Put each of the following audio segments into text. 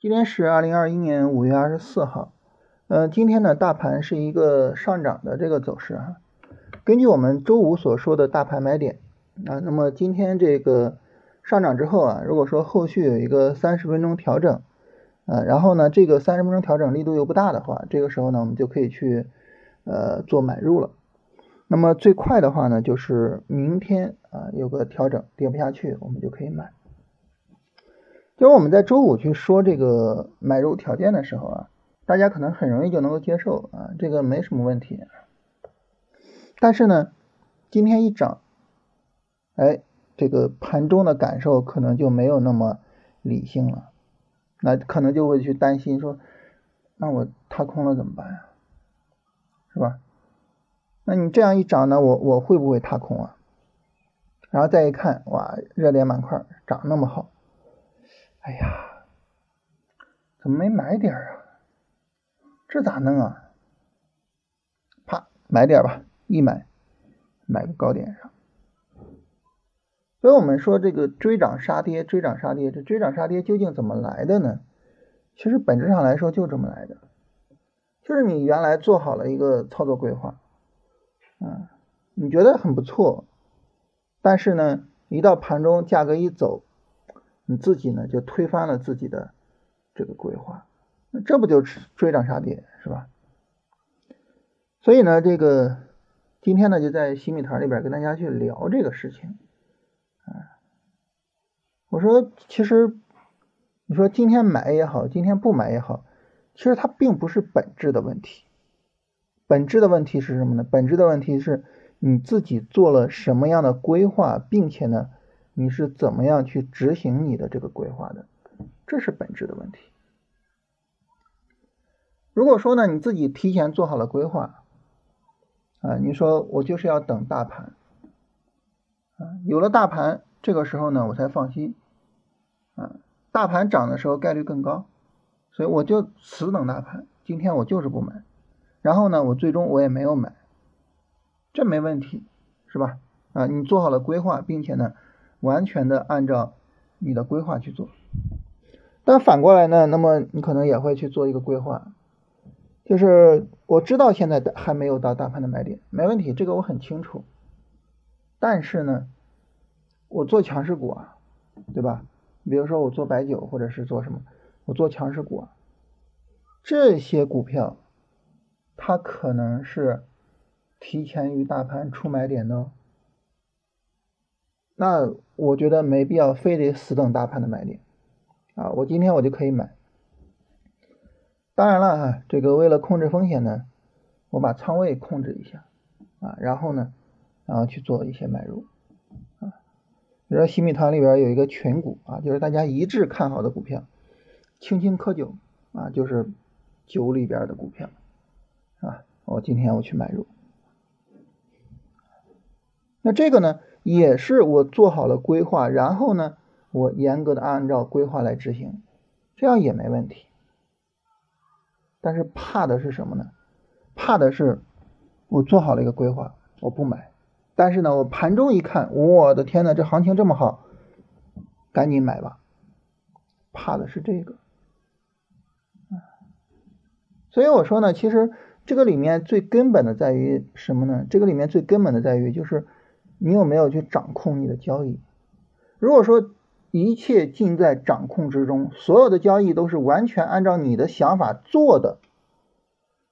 今天是二零二一年五月二十四号，呃，今天呢，大盘是一个上涨的这个走势哈。根据我们周五所说的大盘买点啊，那么今天这个上涨之后啊，如果说后续有一个三十分钟调整，呃，然后呢，这个三十分钟调整力度又不大的话，这个时候呢，我们就可以去呃做买入了。那么最快的话呢，就是明天啊有个调整跌不下去，我们就可以买。就是我们在周五去说这个买入条件的时候啊，大家可能很容易就能够接受啊，这个没什么问题。但是呢，今天一涨，哎，这个盘中的感受可能就没有那么理性了，那可能就会去担心说，那我踏空了怎么办呀？是吧？那你这样一涨呢，我我会不会踏空啊？然后再一看，哇，热点板块涨那么好。哎呀，怎么没买点啊？这咋弄啊？啪，买点吧，一买，买个高点上。所以我们说这个追涨杀跌，追涨杀跌，这追涨杀跌究竟怎么来的呢？其实本质上来说就这么来的，就是你原来做好了一个操作规划，嗯，你觉得很不错，但是呢，一到盘中价格一走。你自己呢就推翻了自己的这个规划，那这不就是追涨杀跌是吧？所以呢，这个今天呢就在新米团里边跟大家去聊这个事情啊。我说，其实你说今天买也好，今天不买也好，其实它并不是本质的问题。本质的问题是什么呢？本质的问题是你自己做了什么样的规划，并且呢？你是怎么样去执行你的这个规划的？这是本质的问题。如果说呢，你自己提前做好了规划，啊，你说我就是要等大盘，啊，有了大盘，这个时候呢，我才放心，啊，大盘涨的时候概率更高，所以我就死等大盘。今天我就是不买，然后呢，我最终我也没有买，这没问题，是吧？啊，你做好了规划，并且呢。完全的按照你的规划去做，但反过来呢，那么你可能也会去做一个规划，就是我知道现在还没有到大盘的买点，没问题，这个我很清楚。但是呢，我做强势股啊，对吧？比如说我做白酒或者是做什么，我做强势股啊，这些股票它可能是提前于大盘出买点的。那我觉得没必要非得死等大盘的买点啊，我今天我就可以买。当然了哈，这个为了控制风险呢，我把仓位控制一下啊，然后呢，然后去做一些买入啊。比如说新米团里边有一个群股啊，就是大家一致看好的股票，青青稞酒啊，就是酒里边的股票啊，我今天我去买入。那这个呢？也是我做好了规划，然后呢，我严格的按照规划来执行，这样也没问题。但是怕的是什么呢？怕的是我做好了一个规划，我不买，但是呢，我盘中一看，我的天呐，这行情这么好，赶紧买吧。怕的是这个。所以我说呢，其实这个里面最根本的在于什么呢？这个里面最根本的在于就是。你有没有去掌控你的交易？如果说一切尽在掌控之中，所有的交易都是完全按照你的想法做的，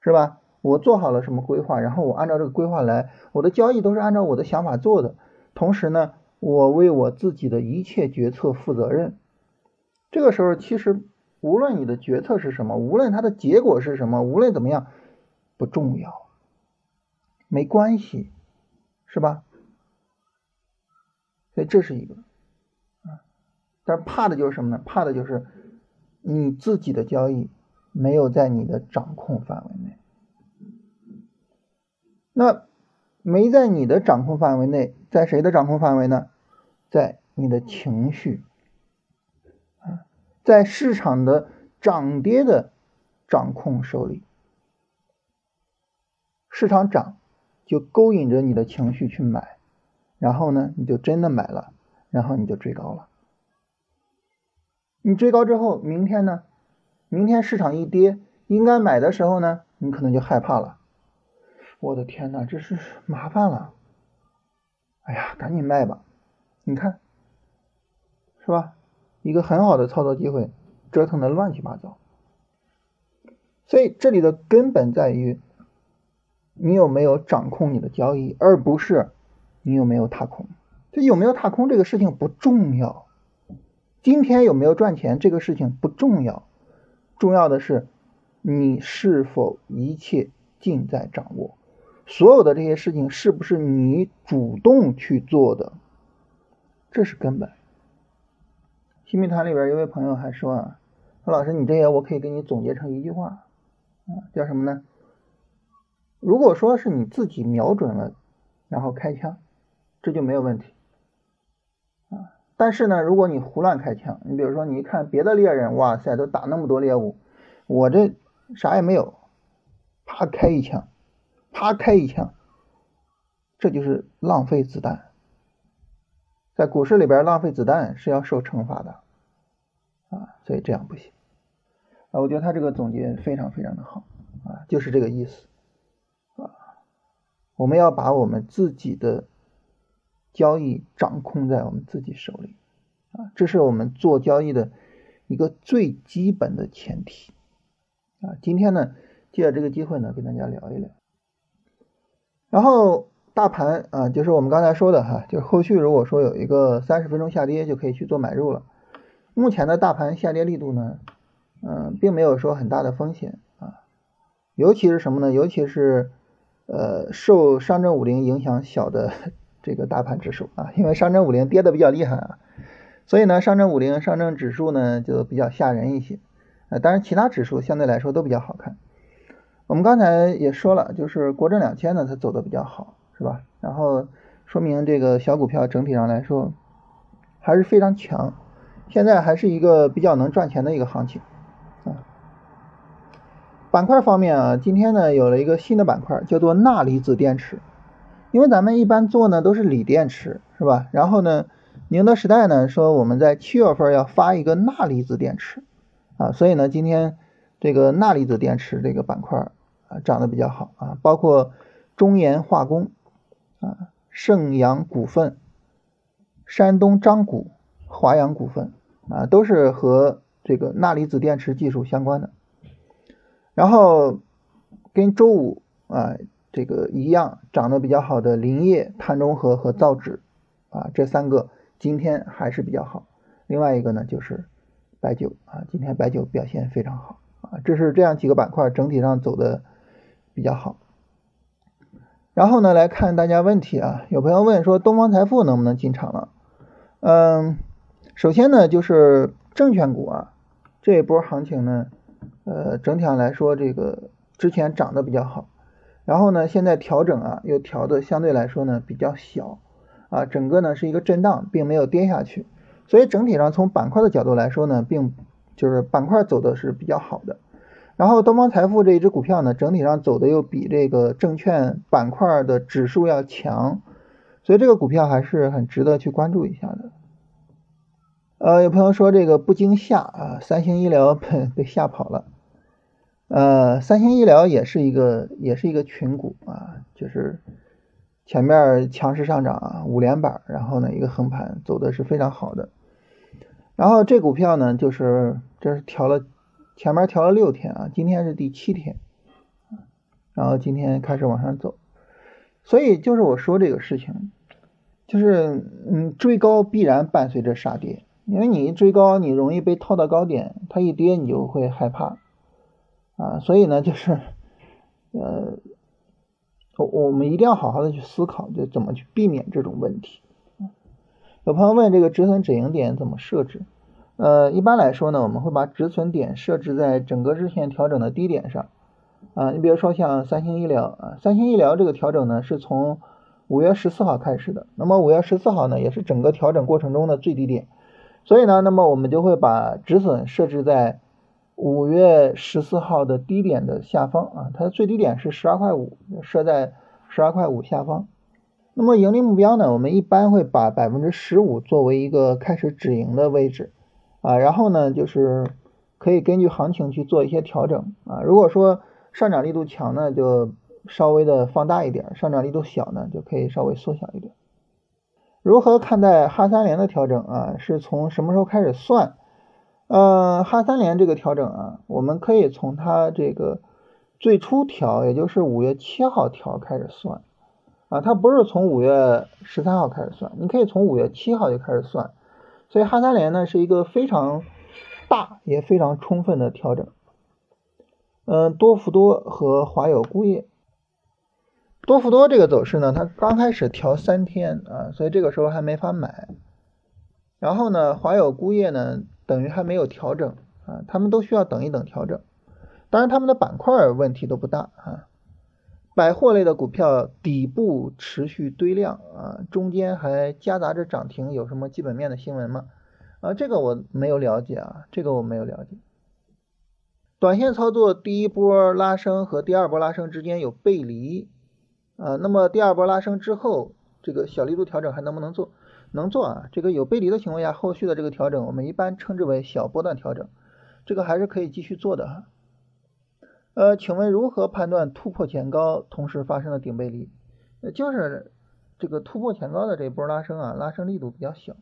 是吧？我做好了什么规划，然后我按照这个规划来，我的交易都是按照我的想法做的。同时呢，我为我自己的一切决策负责任。这个时候，其实无论你的决策是什么，无论它的结果是什么，无论怎么样，不重要，没关系，是吧？所以这是一个啊，但是怕的就是什么呢？怕的就是你自己的交易没有在你的掌控范围内。那没在你的掌控范围内，在谁的掌控范围呢？在你的情绪啊，在市场的涨跌的掌控手里。市场涨就勾引着你的情绪去买。然后呢，你就真的买了，然后你就追高了。你追高之后，明天呢，明天市场一跌，应该买的时候呢，你可能就害怕了。我的天呐，这是麻烦了！哎呀，赶紧卖吧！你看，是吧？一个很好的操作机会，折腾的乱七八糟。所以这里的根本在于，你有没有掌控你的交易，而不是你有没有踏空。这有没有踏空这个事情不重要，今天有没有赚钱这个事情不重要，重要的是你是否一切尽在掌握，所有的这些事情是不是你主动去做的，这是根本。新密团里边一位朋友还说啊，说老师你这些我可以给你总结成一句话。啊，叫什么呢？如果说是你自己瞄准了，然后开枪，这就没有问题啊。但是呢，如果你胡乱开枪，你比如说你一看别的猎人，哇塞，都打那么多猎物，我这啥也没有，啪开一枪，啪开一枪，这就是浪费子弹。在股市里边浪费子弹是要受惩罚的啊，所以这样不行。啊，我觉得他这个总结非常非常的好啊，就是这个意思啊。我们要把我们自己的交易掌控在我们自己手里啊，这是我们做交易的一个最基本的前提啊。今天呢，借着这个机会呢，跟大家聊一聊。然后大盘啊，就是我们刚才说的哈，就是后续如果说有一个三十分钟下跌，就可以去做买入了。目前的大盘下跌力度呢？嗯，并没有说很大的风险啊，尤其是什么呢？尤其是呃受上证五零影响小的这个大盘指数啊，因为上证五零跌的比较厉害啊，所以呢，上证五零、上证指数呢就比较吓人一些啊。当然，其他指数相对来说都比较好看。我们刚才也说了，就是国证两千呢，它走的比较好，是吧？然后说明这个小股票整体上来说还是非常强，现在还是一个比较能赚钱的一个行情啊。板块方面啊，今天呢有了一个新的板块，叫做钠离子电池。因为咱们一般做呢都是锂电池，是吧？然后呢，宁德时代呢说我们在七月份要发一个钠离子电池啊，所以呢今天这个钠离子电池这个板块啊涨得比较好啊，包括中盐化工啊、盛阳股份、山东章谷、华阳股份啊，都是和这个钠离子电池技术相关的。然后跟周五啊这个一样涨得比较好的林业、碳中和和造纸啊这三个今天还是比较好。另外一个呢就是白酒啊，今天白酒表现非常好啊，这是这样几个板块整体上走的比较好。然后呢来看大家问题啊，有朋友问说东方财富能不能进场了？嗯，首先呢就是证券股啊这一波行情呢。呃，整体上来说，这个之前涨得比较好，然后呢，现在调整啊，又调的相对来说呢比较小，啊，整个呢是一个震荡，并没有跌下去，所以整体上从板块的角度来说呢，并就是板块走的是比较好的。然后东方财富这一只股票呢，整体上走的又比这个证券板块的指数要强，所以这个股票还是很值得去关注一下的。呃，有朋友说这个不惊吓啊，三星医疗 被被吓跑了。呃，三星医疗也是一个，也是一个群股啊，就是前面强势上涨啊，五连板，然后呢一个横盘走的是非常好的。然后这股票呢，就是这是调了，前面调了六天啊，今天是第七天，然后今天开始往上走，所以就是我说这个事情，就是嗯，追高必然伴随着杀跌。因为你一追高，你容易被套到高点，它一跌你就会害怕啊，所以呢，就是呃，我我们一定要好好的去思考，就怎么去避免这种问题。有朋友问这个止损止盈点怎么设置？呃，一般来说呢，我们会把止损点设置在整个日线调整的低点上啊。你比如说像三星医疗啊，三星医疗这个调整呢是从五月十四号开始的，那么五月十四号呢也是整个调整过程中的最低点。所以呢，那么我们就会把止损设置在五月十四号的低点的下方啊，它的最低点是十二块五，设在十二块五下方。那么盈利目标呢，我们一般会把百分之十五作为一个开始止盈的位置啊，然后呢就是可以根据行情去做一些调整啊。如果说上涨力度强呢，就稍微的放大一点；上涨力度小呢，就可以稍微缩小一点。如何看待哈三连的调整啊？是从什么时候开始算？呃，哈三联这个调整啊，我们可以从它这个最初调，也就是五月七号调开始算啊，它不是从五月十三号开始算，你可以从五月七号就开始算。所以哈三联呢是一个非常大也非常充分的调整。嗯，多氟多和华友钴业，多氟多这个走势呢，它刚开始调三天啊，所以这个时候还没法买。然后呢，华友钴业呢？等于还没有调整啊，他们都需要等一等调整。当然，他们的板块问题都不大啊。百货类的股票底部持续堆量啊，中间还夹杂着涨停，有什么基本面的新闻吗？啊，这个我没有了解啊，这个我没有了解。短线操作第一波拉升和第二波拉升之间有背离啊，那么第二波拉升之后，这个小力度调整还能不能做？能做啊，这个有背离的情况下，后续的这个调整，我们一般称之为小波段调整，这个还是可以继续做的哈。呃，请问如何判断突破前高同时发生了顶背离？呃，就是这个突破前高的这波拉升啊，拉升力度比较小，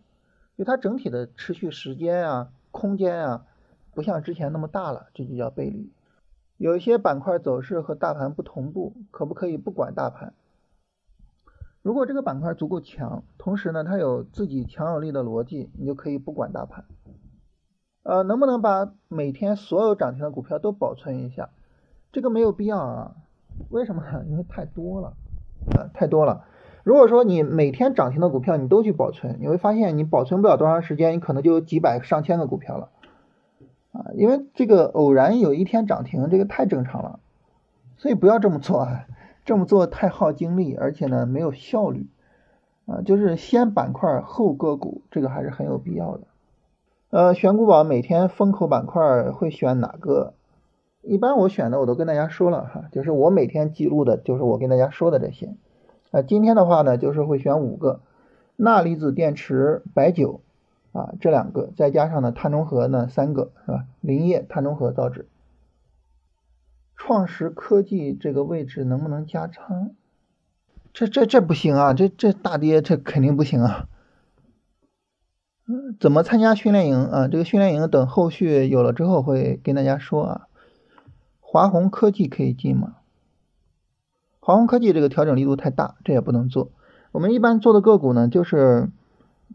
因为它整体的持续时间啊、空间啊，不像之前那么大了，这就叫背离。有一些板块走势和大盘不同步，可不可以不管大盘？如果这个板块足够强，同时呢，它有自己强有力的逻辑，你就可以不管大盘。呃，能不能把每天所有涨停的股票都保存一下？这个没有必要啊。为什么？因为太多了，啊，太多了。如果说你每天涨停的股票你都去保存，你会发现你保存不了多长时间，你可能就有几百上千个股票了，啊，因为这个偶然有一天涨停，这个太正常了，所以不要这么做啊。这么做太耗精力，而且呢没有效率啊，就是先板块后个股，这个还是很有必要的。呃，选股宝每天风口板块会选哪个？一般我选的我都跟大家说了哈，就是我每天记录的就是我跟大家说的这些。啊，今天的话呢，就是会选五个：钠离子电池、白酒啊这两个，再加上呢碳中和呢三个是吧？林业、碳中和造纸。创实科技这个位置能不能加仓？这这这不行啊！这这大跌，这肯定不行啊！嗯，怎么参加训练营啊？这个训练营等后续有了之后会跟大家说啊。华虹科技可以进吗？华虹科技这个调整力度太大，这也不能做。我们一般做的个股呢，就是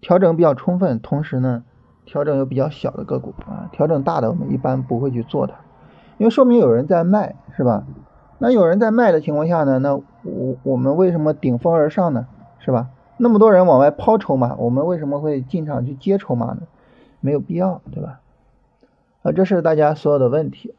调整比较充分，同时呢调整又比较小的个股啊。调整大的我们一般不会去做它。因为说明有人在卖，是吧？那有人在卖的情况下呢，那我我们为什么顶风而上呢？是吧？那么多人往外抛筹码，我们为什么会进场去接筹码呢？没有必要，对吧？啊，这是大家所有的问题。